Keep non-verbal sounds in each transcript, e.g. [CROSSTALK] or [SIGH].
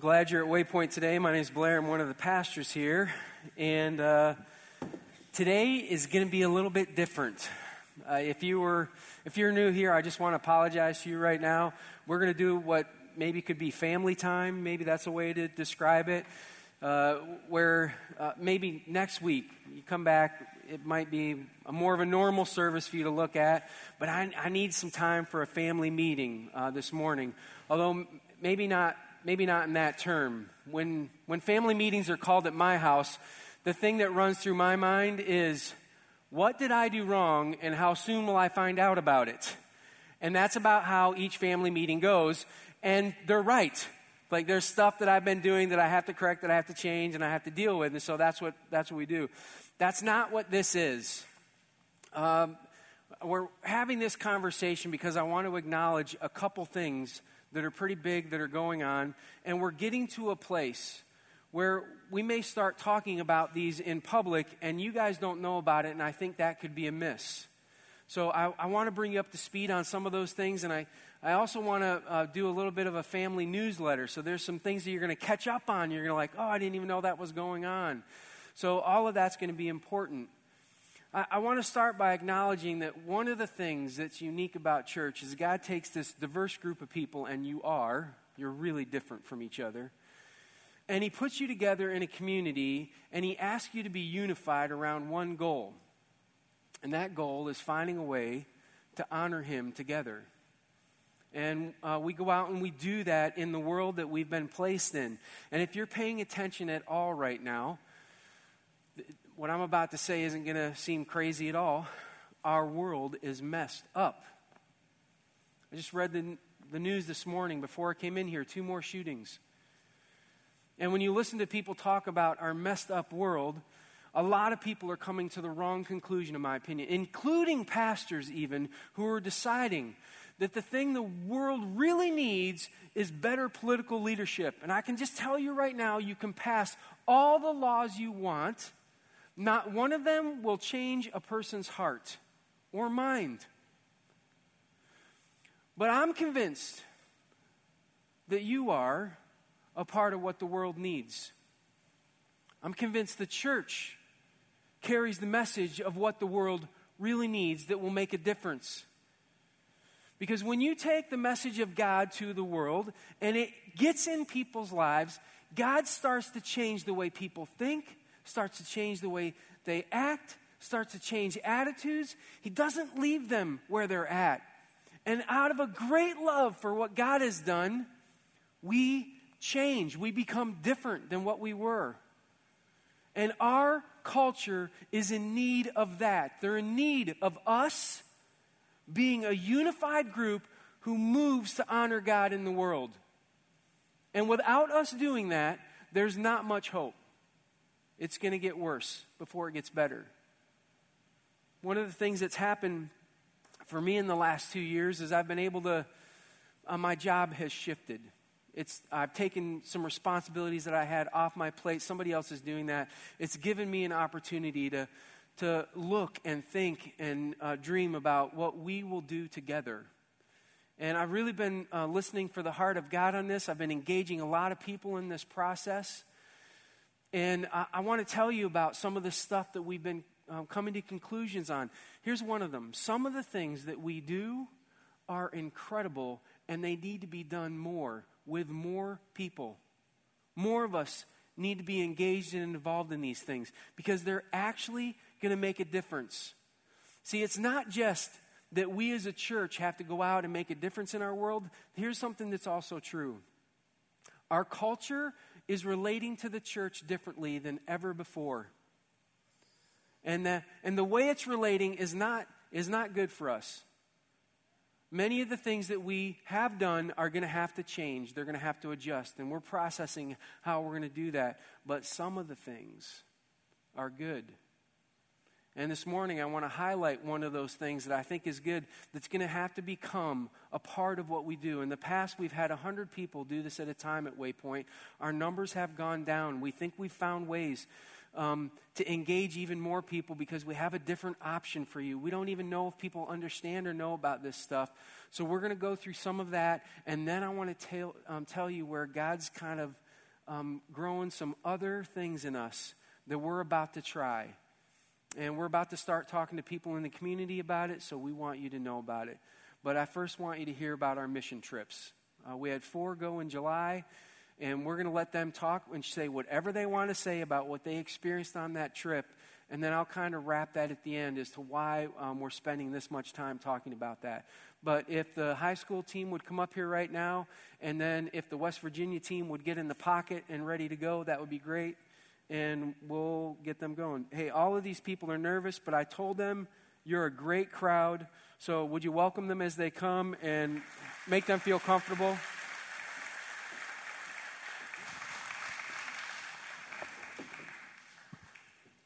Glad you're at Waypoint today. My name is Blair. I'm one of the pastors here. And uh, today is going to be a little bit different. Uh, if, you were, if you're new here, I just want to apologize to you right now. We're going to do what maybe could be family time. Maybe that's a way to describe it. Uh, where uh, maybe next week you come back, it might be a more of a normal service for you to look at. But I, I need some time for a family meeting uh, this morning. Although maybe not maybe not in that term. When, when family meetings are called at my house, the thing that runs through my mind is, what did I do wrong and how soon will I find out about it? And that's about how each family meeting goes. And they're right. Like there's stuff that I've been doing that I have to correct, that I have to change, and I have to deal with. And so that's what, that's what we do. That's not what this is. Um, we're having this conversation because I want to acknowledge a couple things that are pretty big that are going on, and we're getting to a place where we may start talking about these in public, and you guys don't know about it, and I think that could be a miss. So I, I want to bring you up to speed on some of those things, and I, I also want to uh, do a little bit of a family newsletter. So there's some things that you're going to catch up on. You're going to like, oh, I didn't even know that was going on. So all of that's going to be important. I, I want to start by acknowledging that one of the things that's unique about church is God takes this diverse group of people, and you are, you're really different from each other. And He puts you together in a community, and He asks you to be unified around one goal. And that goal is finding a way to honor Him together. And uh, we go out and we do that in the world that we've been placed in. And if you're paying attention at all right now, what I'm about to say isn't going to seem crazy at all. Our world is messed up. I just read the, the news this morning before I came in here two more shootings. And when you listen to people talk about our messed up world, a lot of people are coming to the wrong conclusion, in my opinion, including pastors, even, who are deciding that the thing the world really needs is better political leadership. And I can just tell you right now, you can pass all the laws you want not one of them will change a person's heart or mind. But I'm convinced that you are a part of what the world needs. I'm convinced the church carries the message of what the world really needs that will make a difference. Because when you take the message of God to the world and it gets in people's lives, God starts to change the way people think, starts to change the way they act, starts to change attitudes. He doesn't leave them where they're at. And out of a great love for what God has done, we change. We become different than what we were. And our culture is in need of that. They're in need of us being a unified group who moves to honor God in the world. And without us doing that, there's not much hope it's going to get worse before it gets better. One of the things that's happened for me in the last two years is I've been able to, uh, my job has shifted. It's, I've taken some responsibilities that I had off my plate. Somebody else is doing that. It's given me an opportunity to, to look and think and uh, dream about what we will do together. And I've really been uh, listening for the heart of God on this. I've been engaging a lot of people in this process. And I, I want to tell you about some of the stuff that we've been um, coming to conclusions on. Here's one of them. Some of the things that we do are incredible, and they need to be done more with more people. More of us need to be engaged and involved in these things because they're actually going to make a difference. See, it's not just that we as a church have to go out and make a difference in our world. Here's something that's also true our culture is relating to the church differently than ever before. And the, and the way it's relating is not, is not good for us. Many of the things that we have done are going to have to change. They're going to have to adjust. And we're processing how we're going to do that. But some of the things are good. And this morning, I want to highlight one of those things that I think is good that's going to have to become a part of what we do. In the past, we've had 100 people do this at a time at Waypoint. Our numbers have gone down. We think we've found ways um, to engage even more people because we have a different option for you. We don't even know if people understand or know about this stuff. So we're going to go through some of that, and then I want to tell, um, tell you where God's kind of um, growing some other things in us that we're about to try. And we're about to start talking to people in the community about it, so we want you to know about it. But I first want you to hear about our mission trips. Uh, we had four go in July, and we're going to let them talk and say whatever they want to say about what they experienced on that trip. And then I'll kind of wrap that at the end as to why um, we're spending this much time talking about that. But if the high school team would come up here right now, and then if the West Virginia team would get in the pocket and ready to go, that would be great. And we'll get them going. Hey, all of these people are nervous, but I told them you're a great crowd. So would you welcome them as they come and make them feel comfortable?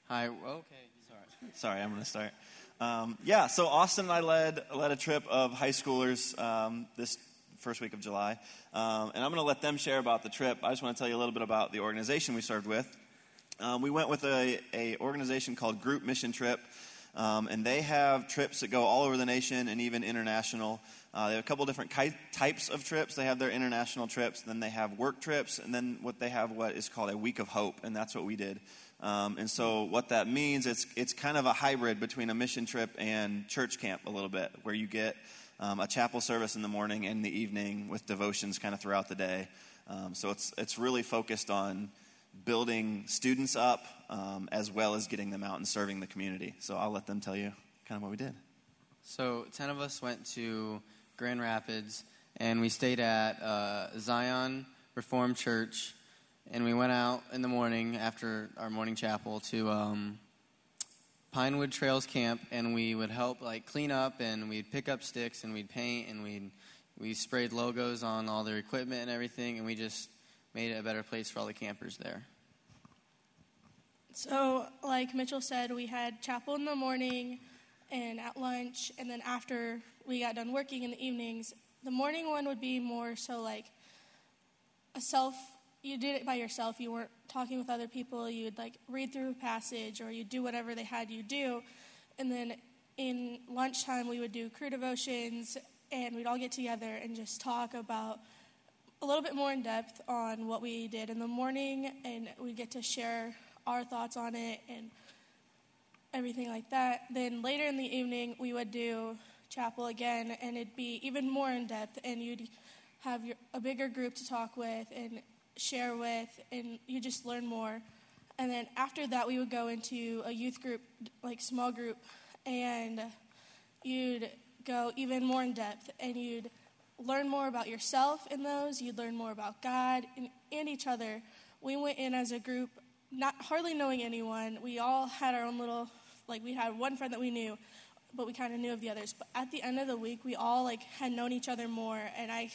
Hi. Okay. Sorry. Sorry, I'm going to start. Um, yeah. So Austin and I led led a trip of high schoolers um, this first week of July, um, and I'm going to let them share about the trip. I just want to tell you a little bit about the organization we served with. Um, we went with a, a organization called Group Mission Trip. Um, and they have trips that go all over the nation and even international. Uh, they have a couple different ki- types of trips. They have their international trips, then they have work trips, and then what they have what is called a week of hope, and that's what we did. Um, and so what that means, it's, it's kind of a hybrid between a mission trip and church camp a little bit, where you get um, a chapel service in the morning and the evening with devotions kind of throughout the day. Um, so it's, it's really focused on building students up um, as well as getting them out and serving the community. So I'll let them tell you kind of what we did. So 10 of us went to Grand Rapids and we stayed at uh, Zion Reformed Church and we went out in the morning after our morning chapel to um, Pinewood Trails Camp, and we would help like clean up, and we'd pick up sticks, and we'd paint, and we'd we sprayed logos on all their equipment and everything, and we just made it a better place for all the campers there. So, like Mitchell said, we had chapel in the morning and at lunch, and then after we got done working in the evenings, the morning one would be more so like a self you did it by yourself. You weren't talking with other people. You'd like read through a passage or you'd do whatever they had you do. And then in lunchtime, we would do crew devotions and we'd all get together and just talk about a little bit more in depth on what we did in the morning and we'd get to share our thoughts on it and everything like that. Then later in the evening, we would do chapel again and it'd be even more in depth and you'd have your, a bigger group to talk with and share with, and you just learn more. And then after that, we would go into a youth group, like small group, and you'd go even more in depth, and you'd learn more about yourself in those. You'd learn more about God and, and each other. We went in as a group, not hardly knowing anyone. We all had our own little, like we had one friend that we knew, but we kind of knew of the others. But at the end of the week, we all like had known each other more, and I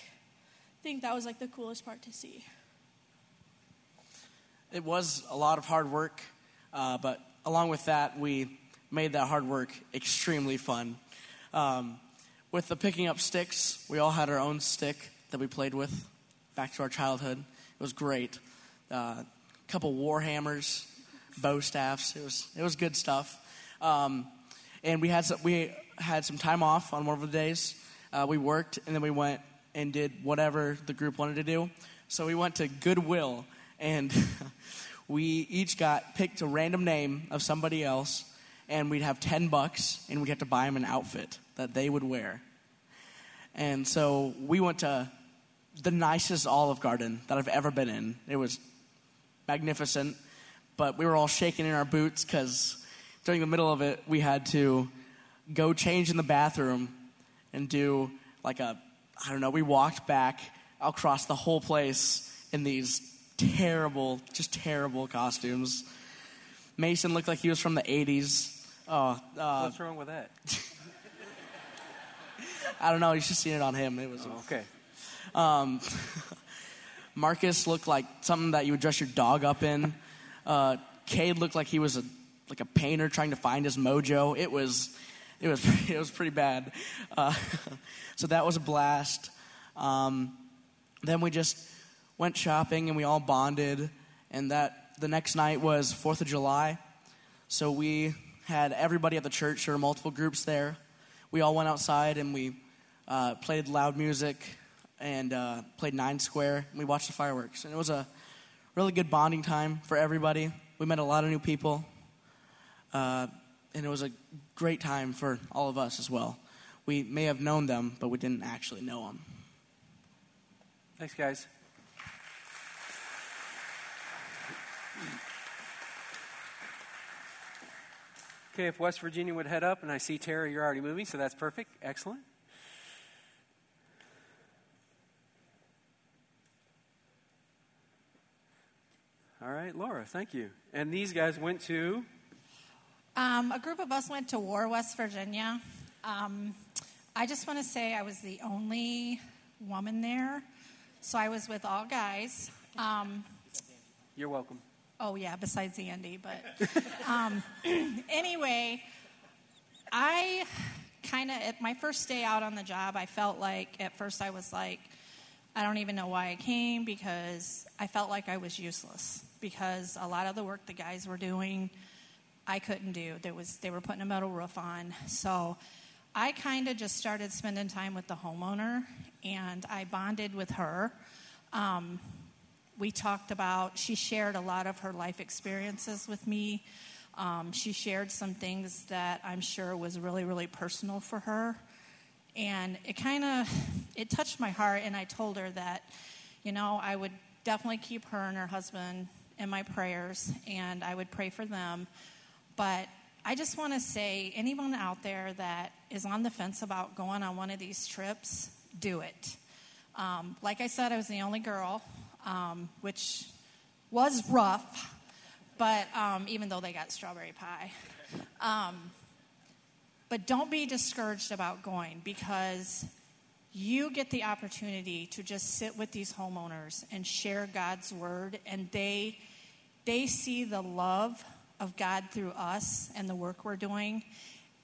think that was like the coolest part to see it was a lot of hard work, uh, but along with that, we made that hard work extremely fun. Um, with the picking up sticks, we all had our own stick that we played with back to our childhood. It was great. A uh, couple war hammers, bow staffs. It was it was good stuff. Um, and we had some, we had some time off on one of the days. Uh, we worked and then we went and did whatever the group wanted to do. So we went to Goodwill and [LAUGHS] we each got picked a random name of somebody else, and we'd have 10 bucks, and we'd have to buy them an outfit that they would wear. And so we went to the nicest Olive Garden that I've ever been in. It was magnificent, but we were all shaking in our boots because during the middle of it, we had to go change in the bathroom and do like a, I don't know, we walked back across the whole place in these terrible, just terrible costumes. Mason looked like he was from the 80s. Oh, uh, What's wrong with that? [LAUGHS] [LAUGHS] I don't know. You should see it on him. It was oh, okay. Um, [LAUGHS] Marcus looked like something that you would dress your dog up in. Uh, Cade looked like he was a like a painter trying to find his mojo. It was it was [LAUGHS] it was pretty bad. Uh, so that was a blast. Um, then we just went shopping and we all bonded. And that the next night was Fourth of July, so we had everybody at the church. There were multiple groups there. We all went outside and we uh, played loud music and uh, played nine square. And we watched the fireworks, and it was a really good bonding time for everybody. We met a lot of new people, uh, and it was a great time for all of us as well. We may have known them, but we didn't actually know them. Thanks, guys. Okay, if West Virginia would head up, and I see Tara, you're already moving, so that's perfect. Excellent. All right, Laura, thank you. And these guys went to. Um, a group of us went to War, West Virginia. Um, I just want to say I was the only woman there, so I was with all guys. Um, You're welcome. Oh yeah, besides Andy, but um, [CLEARS THROAT] anyway, I kind of at my first day out on the job, I felt like at first I was like, I don't even know why I came because I felt like I was useless because a lot of the work the guys were doing, I couldn't do. There was they were putting a metal roof on, so I kind of just started spending time with the homeowner, and I bonded with her. Um, we talked about she shared a lot of her life experiences with me. Um, she shared some things that I'm sure was really really personal for her. And it kind of it touched my heart and i told her that you know i would definitely keep her and her husband in my prayers and i would pray for them. But i just want to say anyone out there that is on the fence about going on one of these trips do it. Um, like i said i was the only girl um, which was rough but um, even though they got strawberry pie um, but don't be discouraged about going because you get the opportunity to just sit with these homeowners and share God's word and they they see the love of God through us and the work we're doing.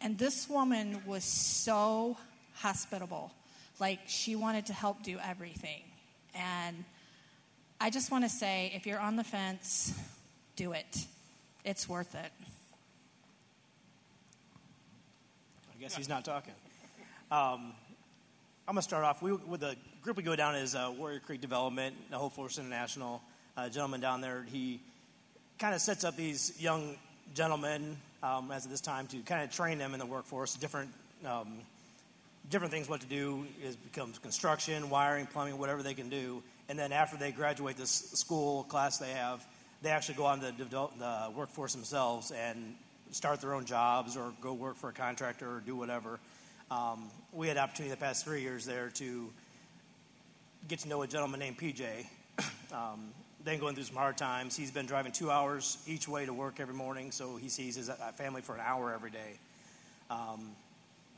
And this woman was so hospitable. Like she wanted to help do everything. And I just want to say if you're on the fence, do it. It's worth it. I guess he's not talking. Um, I'm going to start off. We, with the group we go down is uh, Warrior Creek Development, the Hope Force International. Uh, gentleman down there, he kind of sets up these young gentlemen um, as of this time to kind of train them in the workforce, different um, different things what to do is becomes construction, wiring, plumbing, whatever they can do. And then after they graduate this school class they have, they actually go on to develop the workforce themselves and start their own jobs or go work for a contractor or do whatever. Um, we had opportunity the past three years there to get to know a gentleman named PJ. [CLEARS THROAT] Um, then going through some hard times. He's been driving two hours each way to work every morning, so he sees his uh, family for an hour every day. Um,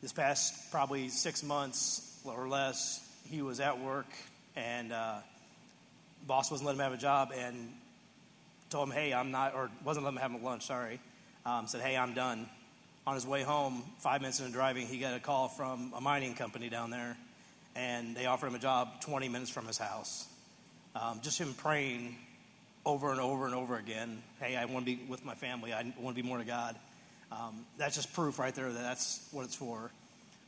this past probably six months or less, he was at work and uh, boss wasn't letting him have a job and told him, "Hey, I'm not," or wasn't letting him have a lunch. Sorry, um, said, "Hey, I'm done." On his way home, five minutes into driving, he got a call from a mining company down there, and they offered him a job 20 minutes from his house. Um, just him praying over and over and over again, "Hey, I want to be with my family. I want to be more to God." Um, that's just proof right there that that's what it's for.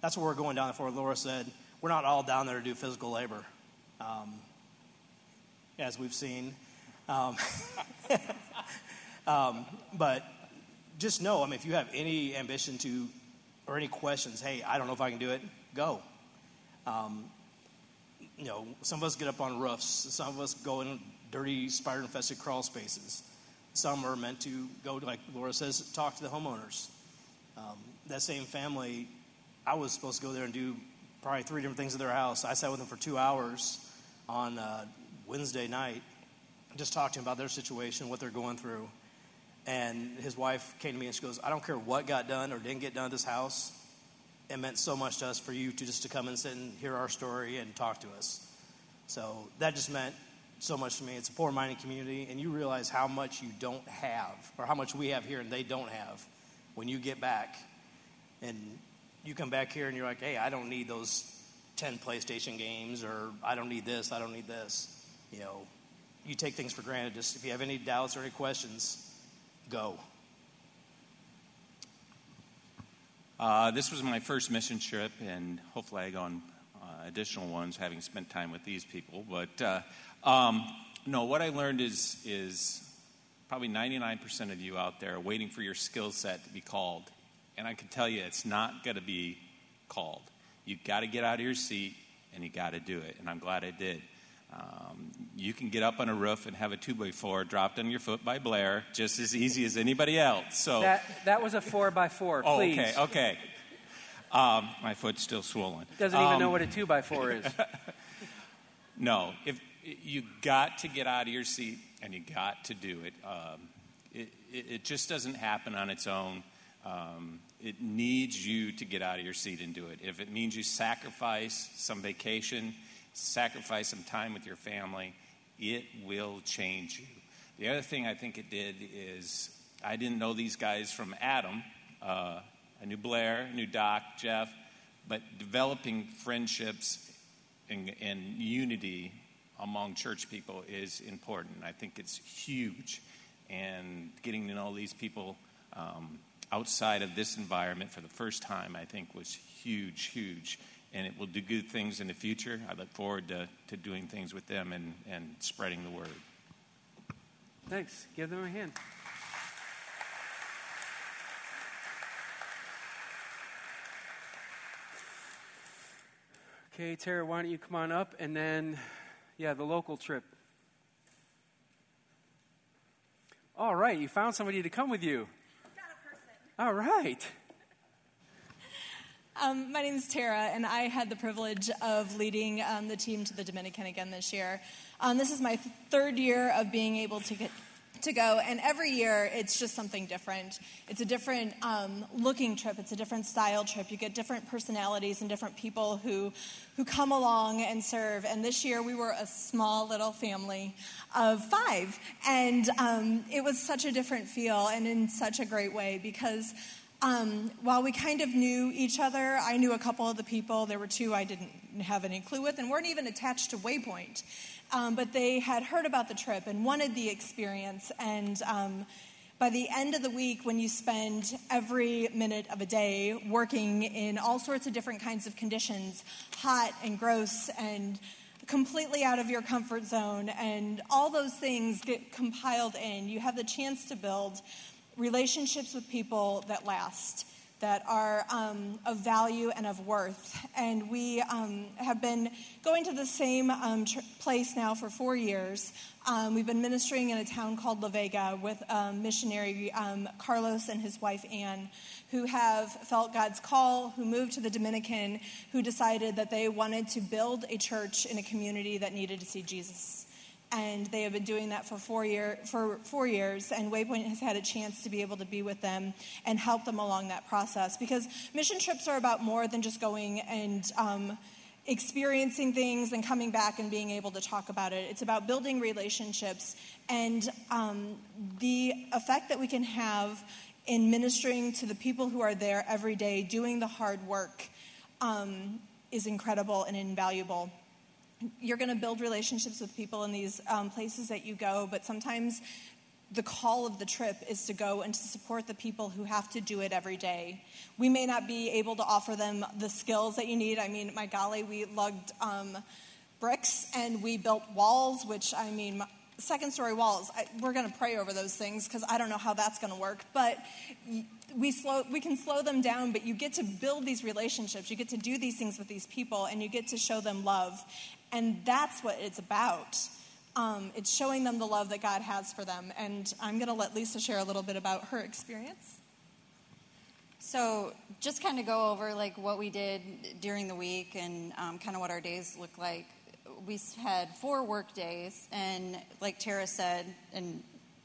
That's what we're going down there for. Laura said, "We're not all down there to do physical labor." Um, as we've seen. Um, [LAUGHS] um, but just know, I mean, if you have any ambition to, or any questions, hey, I don't know if I can do it, go. Um, you know, some of us get up on roofs. Some of us go in dirty, spider-infested crawl spaces. Some are meant to go, like Laura says, talk to the homeowners. Um, that same family, I was supposed to go there and do probably three different things at their house. I sat with them for two hours on uh, Wednesday night, just talked to him about their situation, what they're going through. And his wife came to me and she goes, I don't care what got done or didn't get done at this house. It meant so much to us for you to just to come and sit and hear our story and talk to us. So that just meant so much to me. It's a poor mining community, and you realize how much you don't have, or how much we have here and they don't have when you get back. And you come back here and you're like, hey, I don't need those 10 PlayStation games, or I don't need this, I don't need this. You know, you take things for granted. Just if you have any doubts or any questions, go. Uh, this was my first mission trip, and hopefully I go on uh, additional ones, having spent time with these people. But uh, um, no, what I learned is is probably 99% of you out there are waiting for your skill set to be called. And I can tell you it's not going to be called. You've got to get out of your seat and you got to do it. And I'm glad I did. Um, you can get up on a roof and have a two by four dropped on your foot by Blair just as easy as anybody else. So That, that was a four by four, oh, please. okay, okay. Um, my foot's still swollen. Doesn't even Um, know what a two by four is. [LAUGHS] No, if you got to get out of your seat and you got to do it. Um, it, it, it just doesn't happen on its own. Um, it needs you to get out of your seat and do it. If it means you sacrifice some vacation, sacrifice some time with your family, it will change you. The other thing I think it did is I didn't know these guys from Adam. Uh, I knew Blair, knew Doc, Jeff, but developing friendships and, and unity among church people is important. I think it's huge. And getting to know these people um, outside of this environment for the first time, I think, was huge, huge. And it will do good things in the future. I look forward to, to doing things with them and, and spreading the word. Thanks. Give them a hand. Okay, Tara, why don't you come on up and then, yeah, the local trip. All right, you found somebody to come with you. All right. Um, my name is Tara, and I had the privilege of leading um, the team to the Dominican again this year. Um, this is my third year of being able to get to go, and every year it's just something different. It's a different um, looking trip. It's a different style trip. You get different personalities and different people who who come along and serve. And this year we were a small little family of five, and um, it was such a different feel and in such a great way because. Um, while we kind of knew each other, I knew a couple of the people. There were two I didn't have any clue with and weren't even attached to Waypoint. Um, but they had heard about the trip and wanted the experience. And um, by the end of the week, when you spend every minute of a day working in all sorts of different kinds of conditions hot and gross and completely out of your comfort zone, and all those things get compiled in, you have the chance to build relationships with people that last, that are um, of value and of worth. And we um, have been going to the same um, tr- place now for four years. Um, we've been ministering in a town called La Vega with missionary um, Carlos and his wife Anne, who have felt God's call, who moved to the Dominican, who decided that they wanted to build a church in a community that needed to see Jesus and they have been doing that for four year for four years. And waypoint has had a chance to be able to be with them and help them along that process. Because mission trips are about more than just going and um, experiencing things and coming back and being able to talk about it. It's about building relationships. And um, the effect that we can have in ministering to the people who are there every day doing the hard work um, is incredible and invaluable you're going to build relationships with people in these um, places that you go, but sometimes the call of the trip is to go and to support the people who have to do it every day. We may not be able to offer them the skills that you need. I mean, my golly, we lugged um, bricks and we built walls, which I mean, second story walls. I, we're going to pray over those things because I don't know how that's going to work. But we slow we can slow them down but you get to build these relationships you get to do these things with these people and you get to show them love and that's what it's about um, it's showing them the love that god has for them and i'm going to let lisa share a little bit about her experience So, just kind of go over like what we did during the week and um, kind of what our days look like. We had four work days, and like Tara said, and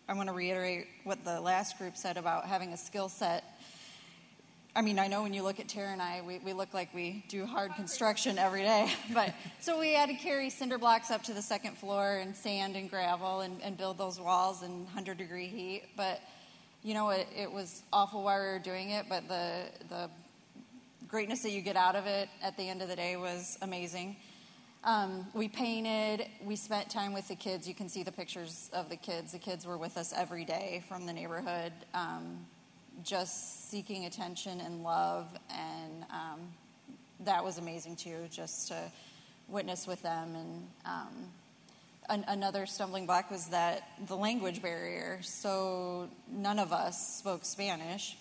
I want to reiterate what the last group said about having a skill set. I mean, I know when you look at Tara and I, we, we look like we do hard construction every day. [LAUGHS] But so we had to carry cinder blocks up to the second floor and sand and gravel and, and build those walls in 100 degree heat. But you know, it, it was awful while we were doing it, but the the greatness that you get out of it at the end of the day was amazing. Um, we painted, we spent time with the kids. You can see the pictures of the kids. The kids were with us every day from the neighborhood, um, just seeking attention and love. And um, that was amazing too, just to witness with them. And um, an, another stumbling block was that the language barrier. So none of us spoke Spanish,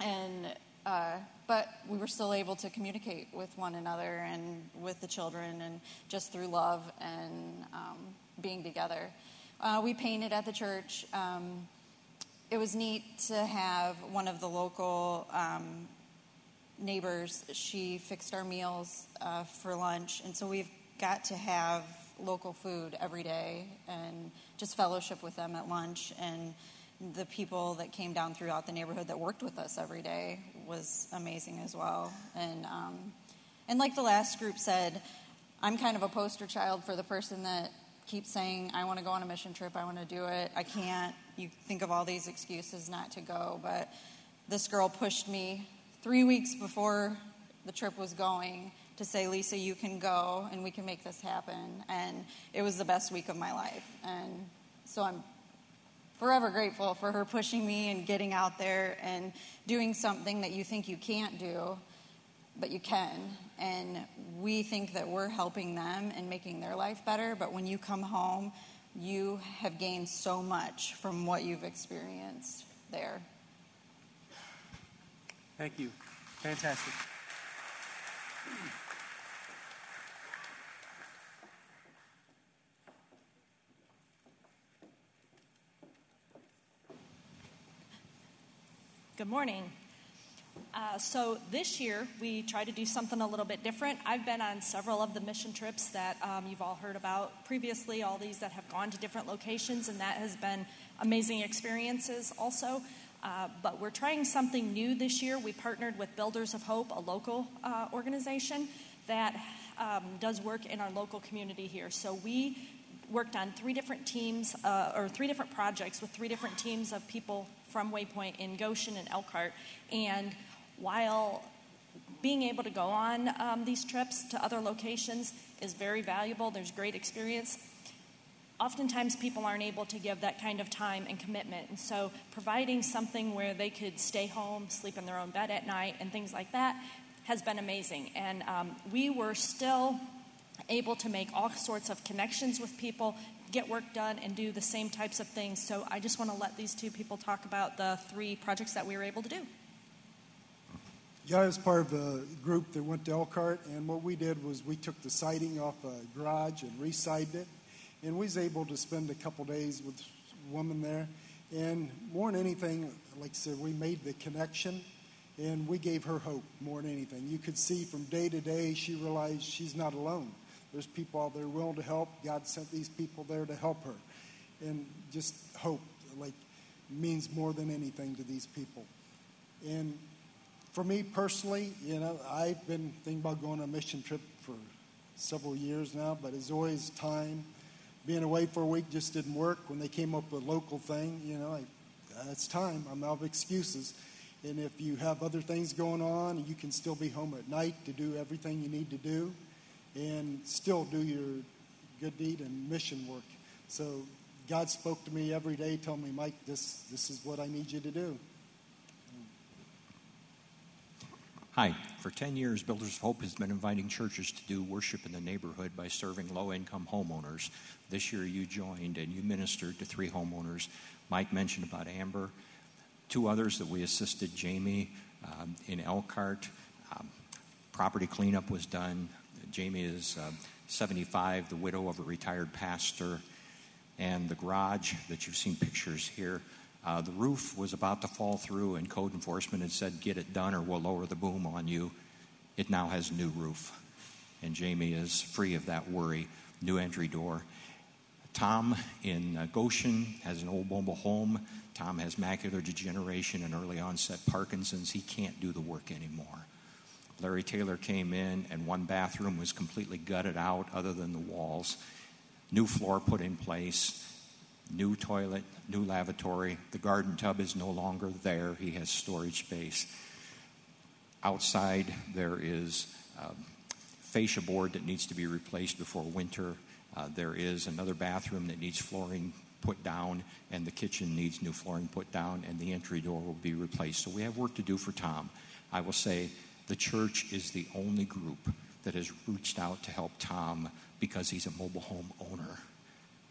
and uh, but we were still able to communicate with one another and with the children, and just through love and um, being together. Uh, we painted at the church. Um, it was neat to have one of the local um, neighbors. She fixed our meals uh, for lunch, and so we've got to have local food every day and just fellowship with them at lunch. And the people that came down throughout the neighborhood that worked with us every day was amazing as well. And um, and like the last group said i'm kind of a poster child for the person that keeps saying i want to go on a mission trip i want to do it i can't you think of all these excuses not to go but this girl pushed me three weeks before the trip was going to say, Lisa, you can go and we can make this happen. And it was the best week of my life. And so I'm forever grateful for her pushing me and getting out there and doing something that you think you can't do, but you can. And we think that we're helping them and making their life better, but when you come home, you have gained so much from what you've experienced there. Thank you. Fantastic. Good morning. Uh, so this year we try to do something a little bit different. I've been on several of the mission trips that um, you've all heard about previously, all these that have gone to different locations, and that has been amazing experiences also. Uh, but we're trying something new this year. We partnered with Builders of Hope, a local uh, organization that um, does work in our local community here. So we worked on three different teams uh, or three different projects with three different teams of people from Waypoint in Goshen and Elkhart. And while being able to go on um, these trips to other locations is very valuable, there's great experience. Oftentimes, people aren't able to give that kind of time and commitment. And so, providing something where they could stay home, sleep in their own bed at night, and things like that has been amazing. And um, we were still able to make all sorts of connections with people get work done and do the same types of things. So I just want to let these two people talk about the three projects that we were able to do. Yeah, I was part of a group that went to Elkhart, and what we did was we took the siding off a garage and re-sided it, and we was able to spend a couple days with a woman there. And more than anything, like I said, we made the connection, and we gave her hope more than anything. You could see from day to day, she realized she's not alone. There's people out there willing to help. God sent these people there to help her. And just hope, like, means more than anything to these people. And for me personally, you know, I've been thinking about going on a mission trip for several years now, but it's always time. Being away for a week just didn't work. When they came up with a local thing, you know, I, it's time. I'm out of excuses. And if you have other things going on, you can still be home at night to do everything you need to do and still do your good deed and mission work. So God spoke to me every day, told me, Mike, this, this is what I need you to do. Hi. For 10 years, Builders of Hope has been inviting churches to do worship in the neighborhood by serving low income homeowners. This year, you joined and you ministered to three homeowners. Mike mentioned about Amber, two others that we assisted Jamie um, in Elkhart. Um, property cleanup was done. Jamie is uh, 75, the widow of a retired pastor. And the garage that you've seen pictures here, uh, the roof was about to fall through, and code enforcement had said, Get it done or we'll lower the boom on you. It now has new roof. And Jamie is free of that worry. New entry door. Tom in uh, Goshen has an old mobile home. Tom has macular degeneration and early onset Parkinson's. He can't do the work anymore. Larry Taylor came in, and one bathroom was completely gutted out, other than the walls. New floor put in place, new toilet, new lavatory. The garden tub is no longer there, he has storage space. Outside, there is um, fascia board that needs to be replaced before winter. Uh, there is another bathroom that needs flooring put down, and the kitchen needs new flooring put down, and the entry door will be replaced. So we have work to do for Tom. I will say the church is the only group that has reached out to help Tom because he's a mobile home owner.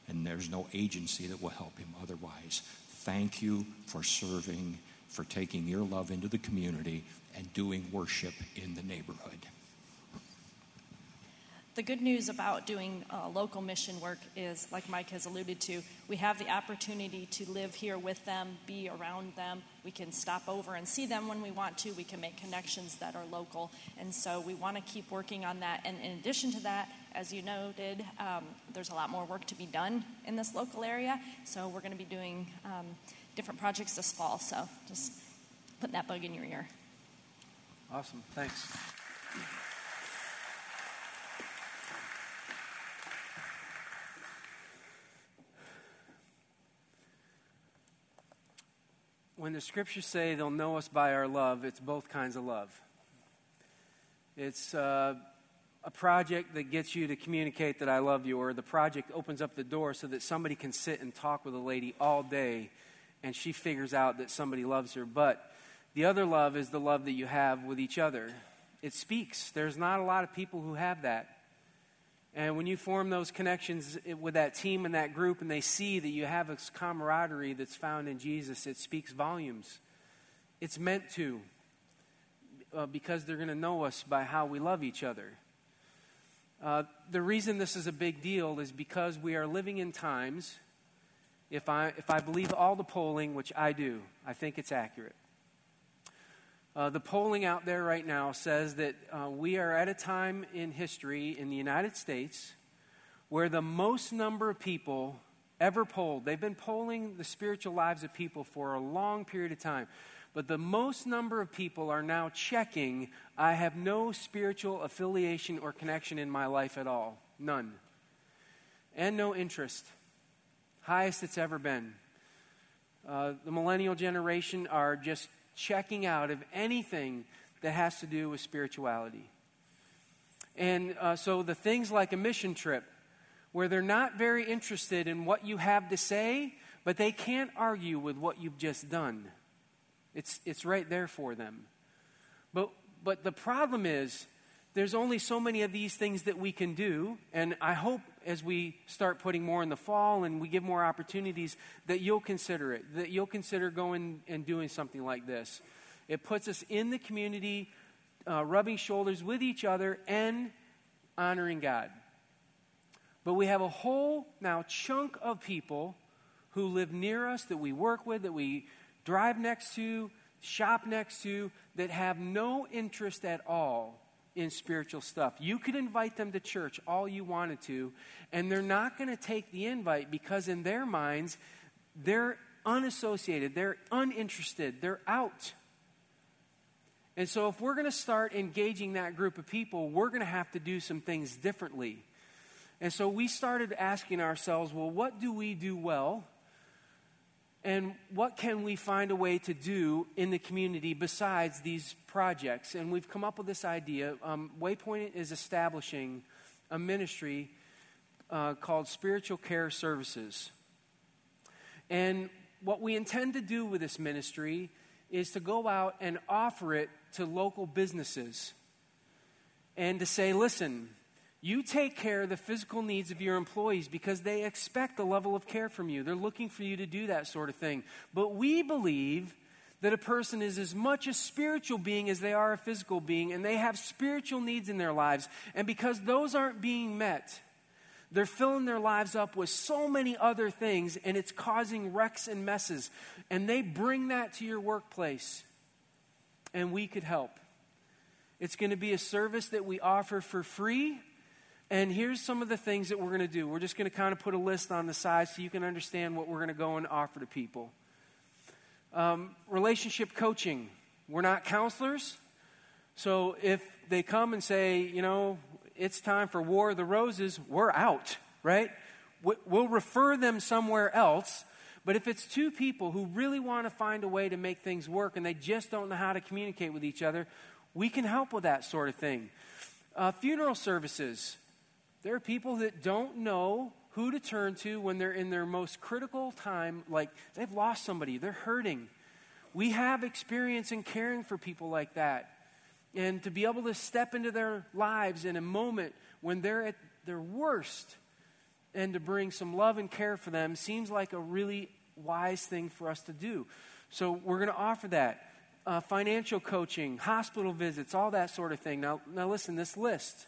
And there's no agency that will help him otherwise. Thank you for serving, for taking your love into the community and doing worship in the neighborhood. The good news about doing uh, local mission work is, like Mike has alluded to, we have the opportunity to live here with them, be around them. We can stop over and see them when we want to. We can make connections that are local. And so we want to keep working on that. And in addition to that, as you noted, um, there's a lot more work to be done in this local area. So we're going to be doing um, different projects this fall. So just put that bug in your ear. Awesome. Thanks. when the scriptures say they'll know us by our love, it's both kinds of love. It's uh, a project that gets you to communicate that I love you, or the project opens up the door so that somebody can sit and talk with a lady all day and she figures out that somebody loves her. But the other love is the love that you have with each other. It speaks. There's not a lot of people who have that. And when you form those connections with that team and that group, and they see that you have this camaraderie that's found in Jesus, it speaks volumes. It's meant to, uh, because they're going to know us by how we love each other. Uh, the reason this is a big deal is because we are living in times, if I, if I believe all the polling, which I do, I think it's accurate. Uh, the polling out there right now says that uh, we are at a time in history in the United States where the most number of people ever polled, they've been polling the spiritual lives of people for a long period of time, but the most number of people are now checking, I have no spiritual affiliation or connection in my life at all. None. And no interest. Highest it's ever been. Uh, the millennial generation are just checking out of anything that has to do with spirituality. And uh, so the things like a mission trip, where they're not very interested in what you have to say, but they can't argue with what you've just done. It's, it's right there for them. But, but the problem is, there's only so many of these things that we can do. And I hope as we start putting more in the fall and we give more opportunities that you'll consider it, that you'll consider going and doing something like this. It puts us in the community, uh, rubbing shoulders with each other and honoring God. But we have a whole now chunk of people who live near us, that we work with, that we drive next to, shop next to, that have no interest at all in spiritual stuff. You could invite them to church all you wanted to, and they're not going to take the invite because, in their minds, they're unassociated, they're uninterested, they're out. And so, if we're going to start engaging that group of people, we're going to have to do some things differently. And so, we started asking ourselves, well, what do we do well? And what can we find a way to do in the community besides these projects? And we've come up with this idea. Um, Waypoint is establishing a ministry uh, called Spiritual Care Services. And what we intend to do with this ministry is to go out and offer it to local businesses and to say, listen, you take care of the physical needs of your employees because they expect a level of care from you. They're looking for you to do that sort of thing. But we believe that a person is as much a spiritual being as they are a physical being, and they have spiritual needs in their lives. And because those aren't being met, they're filling their lives up with so many other things, and it's causing wrecks and messes. And they bring that to your workplace, and we could help. It's going to be a service that we offer for free and here's some of the things that we're going to do. We're just going to kind of put a list on the side so you can understand what we're going to go and offer to people. Um, relationship coaching. We're not counselors. So if they come and say, you know, it's time for War of the Roses, we're out, right? We'll refer them somewhere else. But if it's two people who really want to find a way to make things work and they just don't know how to communicate with each other, we can help with that sort of thing. Uh, funeral services. There are people that don't know who to turn to when they're in their most critical time, like they've lost somebody, they're hurting. We have experience in caring for people like that. And to be able to step into their lives in a moment when they're at their worst and to bring some love and care for them seems like a really wise thing for us to do. So we're going to offer that. Uh, financial coaching, hospital visits, all that sort of thing. Now, now listen, this list.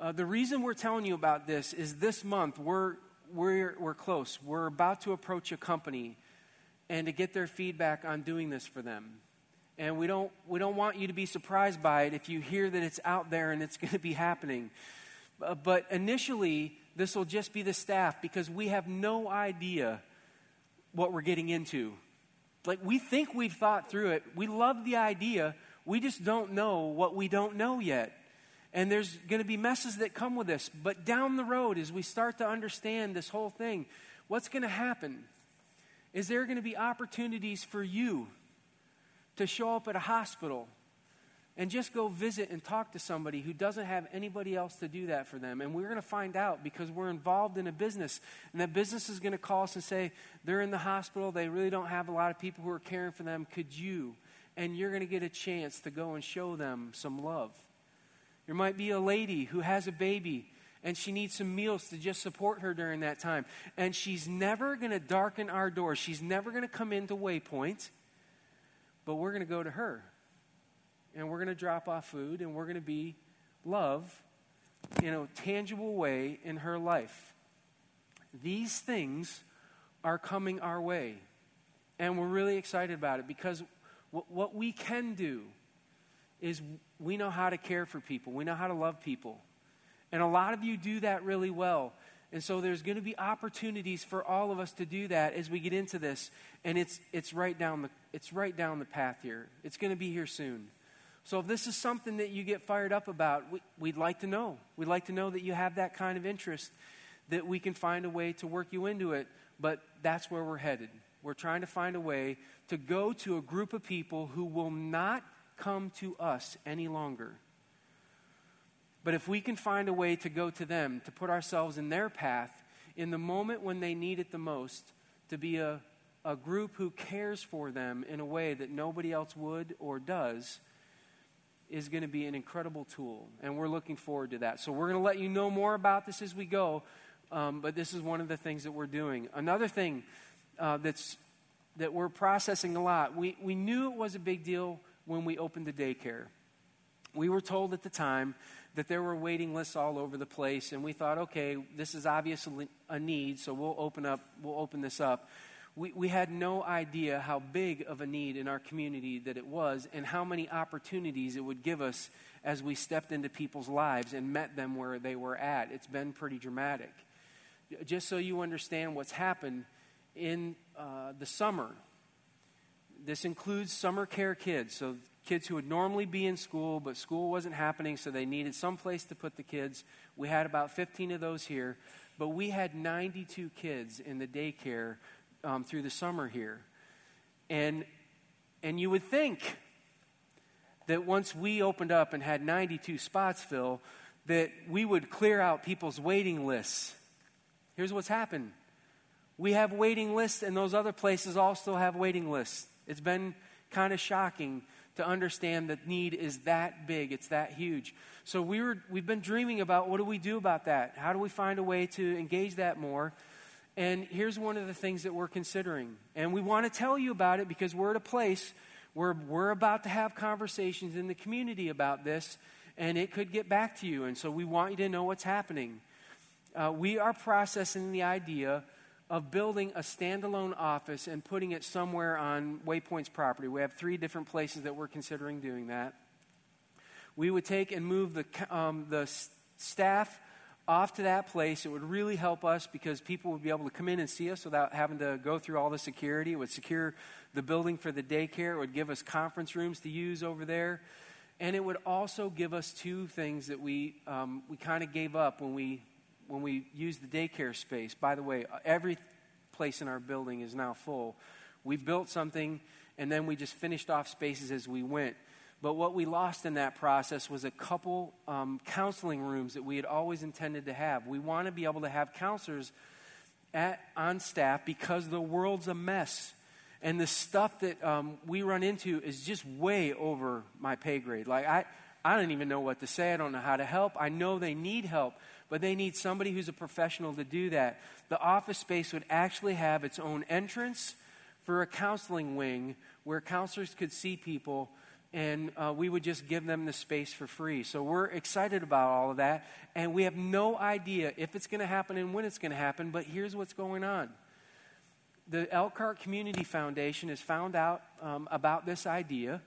Uh, the reason we're telling you about this is this month we're, we're, we're close. We're about to approach a company and to get their feedback on doing this for them. And we don't, we don't want you to be surprised by it if you hear that it's out there and it's [LAUGHS] going to be happening. Uh, but initially, this will just be the staff because we have no idea what we're getting into. Like, we think we've thought through it. We love the idea. We just don't know what we don't know yet. And there's going to be messes that come with this. But down the road, as we start to understand this whole thing, what's going to happen? Is there going to be opportunities for you to show up at a hospital and just go visit and talk to somebody who doesn't have anybody else to do that for them. And we're going to find out because we're involved in a business. And that business is going to call us and say, they're in the hospital, they really don't have a lot of people who are caring for them. Could you? And you're going to get a chance to go and show them some love. There might be a lady who has a baby and she needs some meals to just support her during that time. And she's never going to darken our door. She's never going to come into Waypoint, but we're going to go to her and we're going to drop off food and we're going to be love in a tangible way in her life. These things are coming our way. And we're really excited about it because what we can do is we know how to care for people, we know how to love people. And a lot of you do that really well. And so there's going to be opportunities for all of us to do that as we get into this. And it's, it's, right, down the, it's right down the path here. It's going to be here soon. So if this is something that you get fired up about, we, we'd like to know. We'd like to know that you have that kind of interest, that we can find a way to work you into it. But that's where we're headed. We're trying to find a way to go to a group of people who will not come to us any longer. But if we can find a way to go to them, to put ourselves in their path, in the moment when they need it the most, to be a, a group who cares for them in a way that nobody else would or does, is going to be an incredible tool, and we're looking forward to that. So, we're going to let you know more about this as we go, um, but this is one of the things that we're doing. Another thing uh, that's, that we're processing a lot, we, we knew it was a big deal when we opened the daycare. We were told at the time that there were waiting lists all over the place, and we thought, okay, this is obviously a need, so we'll open up, we'll open this up we, we had no idea how big of a need in our community that it was and how many opportunities it would give us as we stepped into people's lives and met them where they were at. It's been pretty dramatic. Just so you understand what's happened in uh, the summer, this includes summer care kids. So, kids who would normally be in school, but school wasn't happening, so they needed some place to put the kids. We had about 15 of those here, but we had 92 kids in the daycare um, through the summer here. And, and you would think that once we opened up and had 92 spots fill, that we would clear out people's waiting lists. Here's what's happened we have waiting lists, and those other places still have waiting lists. It's been kind of shocking to understand that need is that big, it's that huge. So we were, we've been dreaming about what do we do about that? How do we find a way to engage that more? And here's one of the things that we're considering. And we want to tell you about it because we're at a place where we're about to have conversations in the community about this, and it could get back to you. And so we want you to know what's happening. Uh, we are processing the idea of building a standalone office and putting it somewhere on Waypoint's property. We have three different places that we're considering doing that. We would take and move the, um, the staff off to that place. It would really help us because people would be able to come in and see us without having to go through all the security. It would secure the building for the daycare. It would give us conference rooms to use over there. And it would also give us two things that we, um, we kind of gave up when we, when we used the daycare space. By the way, every place in our building is now full. We built something and then we just finished off spaces as we went. But what we lost in that process was a couple um, counseling rooms that we had always intended to have. We want to be able to have counselors at, on staff because the world's a mess. And the stuff that um, we run into is just way over my pay grade. Like, I, I don't even know what to say. I don't know how to help. I know they need help, but they need somebody who's a professional to do that. The office space would actually have its own entrance for a counseling wing where counselors could see people and uh, we would just give them the space for free. So we're excited about all of that, and we have no idea if it's going to happen and when it's going to happen, but here's what's going on. The Elkhart Community Foundation has found out um, about this idea,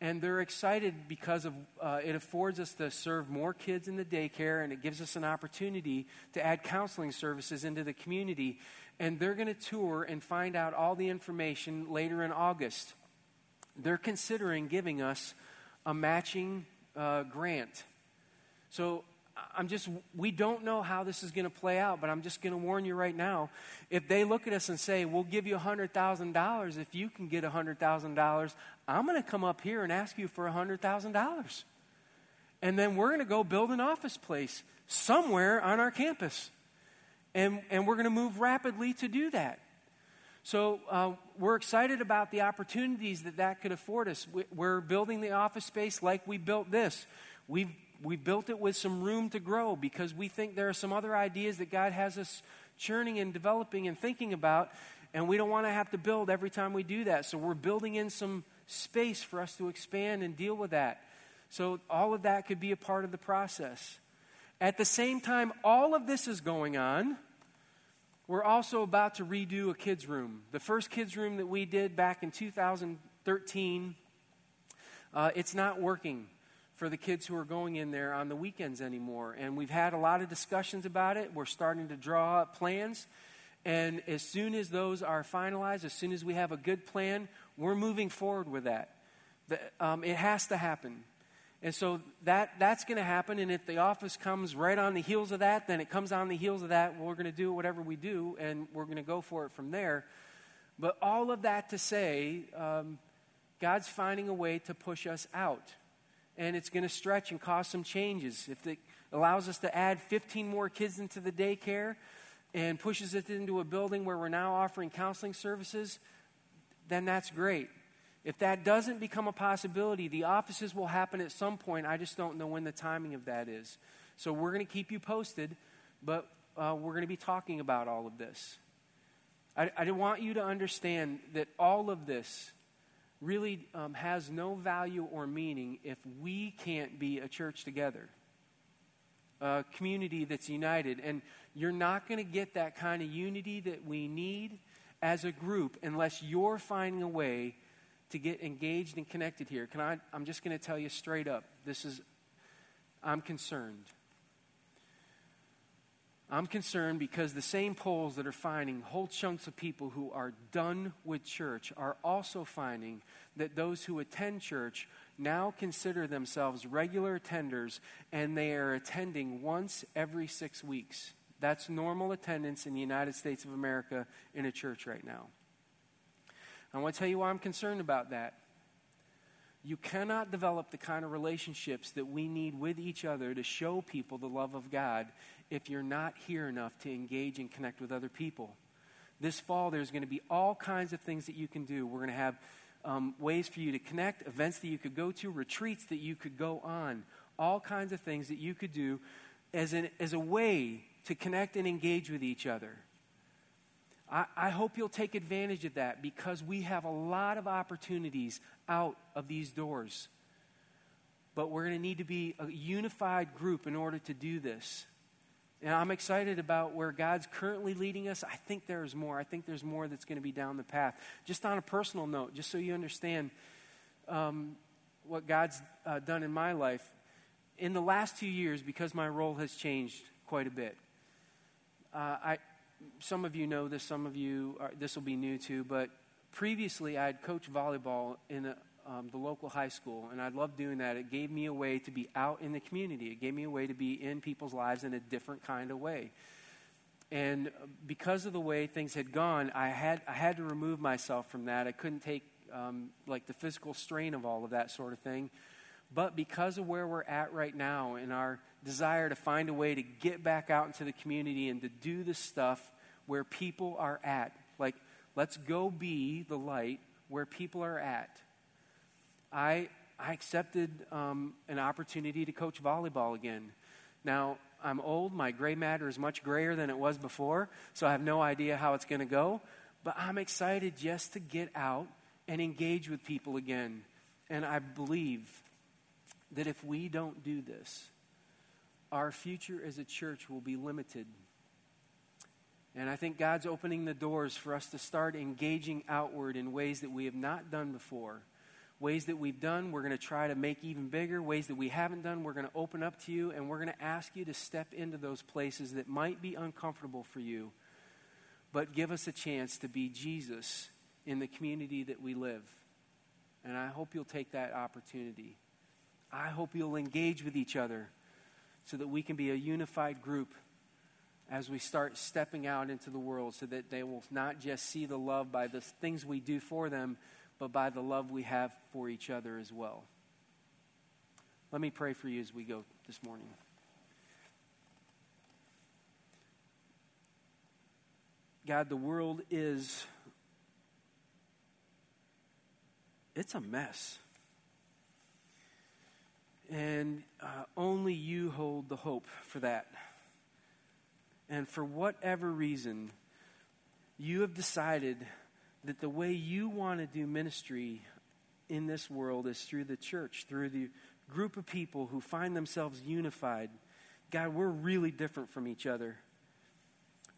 and they're excited because of uh, it affords us to serve more kids in the daycare, and it gives us an opportunity to add counseling services into the community. And they're going to tour and find out all the information later in August they're considering giving us a matching uh, grant. So I'm just, we don't know how this is going to play out, but I'm just going to warn you right now. If they look at us and say, we'll give you $100,000 if you can get $100,000, I'm going to come up here and ask you for $100,000. And then we're going to go build an office place somewhere on our campus. And, and we're going to move rapidly to do that. So uh, we're excited about the opportunities that that could afford us. We're building the office space like we built this. We've, we built it with some room to grow because we think there are some other ideas that God has us churning and developing and thinking about, and we don't want to have to build every time we do that. So we're building in some space for us to expand and deal with that. So all of that could be a part of the process. At the same time, all of this is going on we're also about to redo a kids' room. The first kids' room that we did back in 2013, uh, it's not working for the kids who are going in there on the weekends anymore. And we've had a lot of discussions about it. We're starting to draw up plans. And as soon as those are finalized, as soon as we have a good plan, we're moving forward with that. The, um, it has to happen. And so that, that's going to happen. And if the office comes right on the heels of that, then it comes on the heels of that. We're going to do whatever we do, and we're going to go for it from there. But all of that to say, um, God's finding a way to push us out. And it's going to stretch and cause some changes. If it allows us to add 15 more kids into the daycare and pushes it into a building where we're now offering counseling services, then that's great. If that doesn't become a possibility, the offices will happen at some point. I just don't know when the timing of that is. So we're going to keep you posted, but uh, we're going to be talking about all of this. I, I want you to understand that all of this really um, has no value or meaning if we can't be a church together, a community that's united. And you're not going to get that kind of unity that we need as a group unless you're finding a way to get engaged and connected here. Can I, I'm just going to tell you straight up this is, I'm concerned. I'm concerned because the same polls that are finding whole chunks of people who are done with church are also finding that those who attend church now consider themselves regular attenders and they are attending once every six weeks. That's normal attendance in the United States of America in a church right now. I want to tell you why I'm concerned about that. You cannot develop the kind of relationships that we need with each other to show people the love of God if you're not here enough to engage and connect with other people. This fall, there's going to be all kinds of things that you can do. We're going to have um, ways for you to connect, events that you could go to, retreats that you could go on, all kinds of things that you could do as, an, as a way to connect and engage with each other. I, I hope you'll take advantage of that because we have a lot of opportunities out of these doors. But we're going to need to be a unified group in order to do this. And I'm excited about where God's currently leading us. I think there's more. I think there's more that's going to be down the path. Just on a personal note, just so you understand um, what God's uh, done in my life, in the last two years, because my role has changed quite a bit, uh, I, some of you know this, some of you, are, this will be new to, but previously I had coached volleyball in a, um, the local high school, and I loved doing that. It gave me a way to be out in the community, it gave me a way to be in people's lives in a different kind of way. And because of the way things had gone, I had, I had to remove myself from that. I couldn't take um, like the physical strain of all of that sort of thing. But because of where we're at right now and our desire to find a way to get back out into the community and to do the stuff where people are at, like, let's go be the light where people are at. I, I accepted um, an opportunity to coach volleyball again. Now, I'm old. My gray matter is much grayer than it was before, so I have no idea how it's going to go. But I'm excited just to get out and engage with people again. And I believe that if we don't do this, our future as a church will be limited. And I think God's opening the doors for us to start engaging outward in ways that we have not done before. Ways that we've done, we're going to try to make even bigger. Ways that we haven't done, we're going to open up to you, and we're going to ask you to step into those places that might be uncomfortable for you, but give us a chance to be Jesus in the community that we live. And I hope you'll take that opportunity. I hope you'll engage with each other so that we can be a unified group as we start stepping out into the world so that they will not just see the love by the things we do for them, but by the love we have for each other as well. Let me pray for you as we go this morning. God, the world is it's a mess. And uh, only you hold the hope for that. And for whatever reason, you have decided that the way you want to do ministry in this world is through the church, through the group of people who find themselves unified. God, we're really different from each other.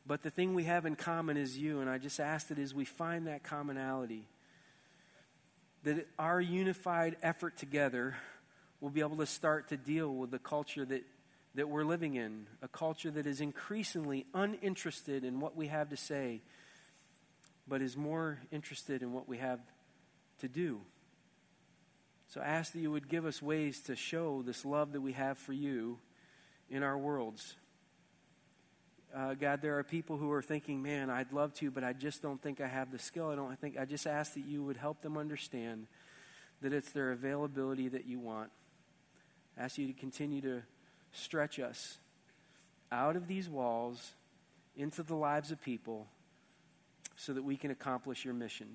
But the thing we have in common is you, and I just ask that as we find that commonality, that our unified effort together will be able to start to deal with the culture that, that we're living in, a culture that is increasingly uninterested in what we have to say, but is more interested in what we have to do. So I ask that you would give us ways to show this love that we have for you in our worlds. Uh, God, there are people who are thinking, man, I'd love to, but I just don't think I have the skill. I don't I think I just ask that you would help them understand that it's their availability that you want. Ask you to continue to stretch us out of these walls into the lives of people so that we can accomplish your mission.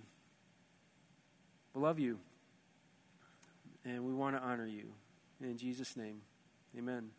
We love you, and we want to honor you. In Jesus' name, amen.